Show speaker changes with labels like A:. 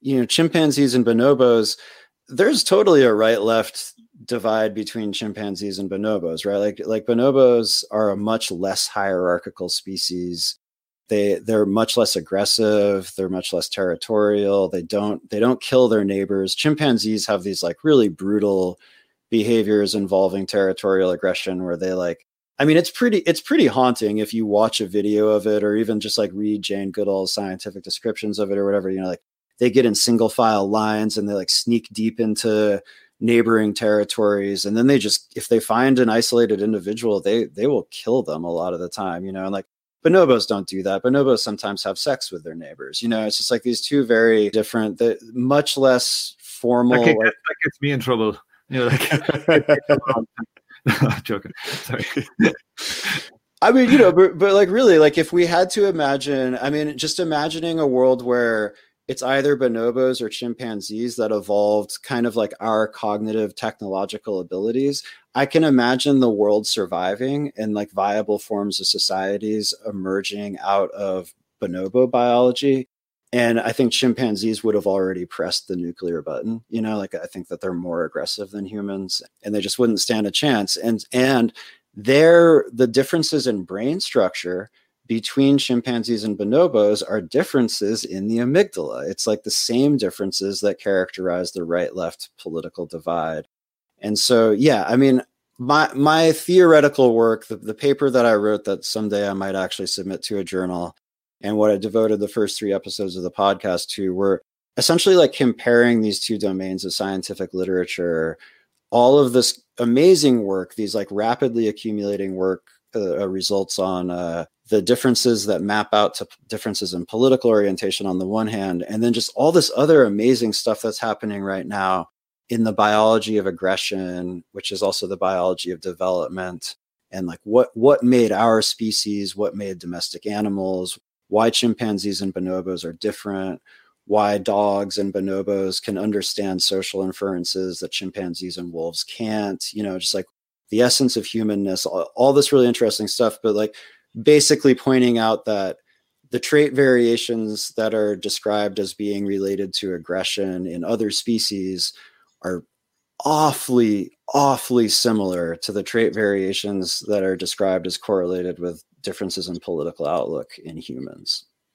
A: you know, chimpanzees and bonobos, there's totally a right left divide between chimpanzees and bonobos, right? Like like bonobos are a much less hierarchical species. They they're much less aggressive, they're much less territorial. They don't they don't kill their neighbors. Chimpanzees have these like really brutal behaviors involving territorial aggression where they like I mean, it's pretty it's pretty haunting if you watch a video of it or even just like read Jane Goodall's scientific descriptions of it or whatever. You know, like they get in single file lines and they like sneak deep into neighboring territories, and then they just if they find an isolated individual, they they will kill them a lot of the time. You know, and like bonobos don't do that. Bonobos sometimes have sex with their neighbors. You know, it's just like these two very different, that much less formal.
B: Okay,
A: like,
B: that gets me in trouble. You know, like I'm joking. Sorry.
A: I mean, you know, but, but like really, like if we had to imagine, I mean, just imagining a world where it's either bonobos or chimpanzees that evolved kind of like our cognitive technological abilities. I can imagine the world surviving and like viable forms of societies emerging out of bonobo biology. And I think chimpanzees would have already pressed the nuclear button. You know, like I think that they're more aggressive than humans and they just wouldn't stand a chance. And and there the differences in brain structure between chimpanzees and bonobos are differences in the amygdala. It's like the same differences that characterize the right left political divide. And so, yeah, I mean, my my theoretical work, the, the paper that I wrote that someday I might actually submit to a journal, and what I devoted the first three episodes of the podcast to were essentially like comparing these two domains of scientific literature, all of this amazing work, these like rapidly accumulating work uh, results on uh, the differences that map out to differences in political orientation on the one hand, and then just all this other amazing stuff that's happening right now in the biology of aggression, which is also the biology of development, and like what what made our species, what made domestic animals, why chimpanzees and bonobos are different, why dogs and bonobos can understand social inferences that chimpanzees and wolves can't, you know, just like the essence of humanness, all, all this really interesting stuff, but like basically pointing out that the trait variations that are described as being related to aggression in other species are awfully awfully similar to the trait variations that are described as correlated with differences in political outlook in humans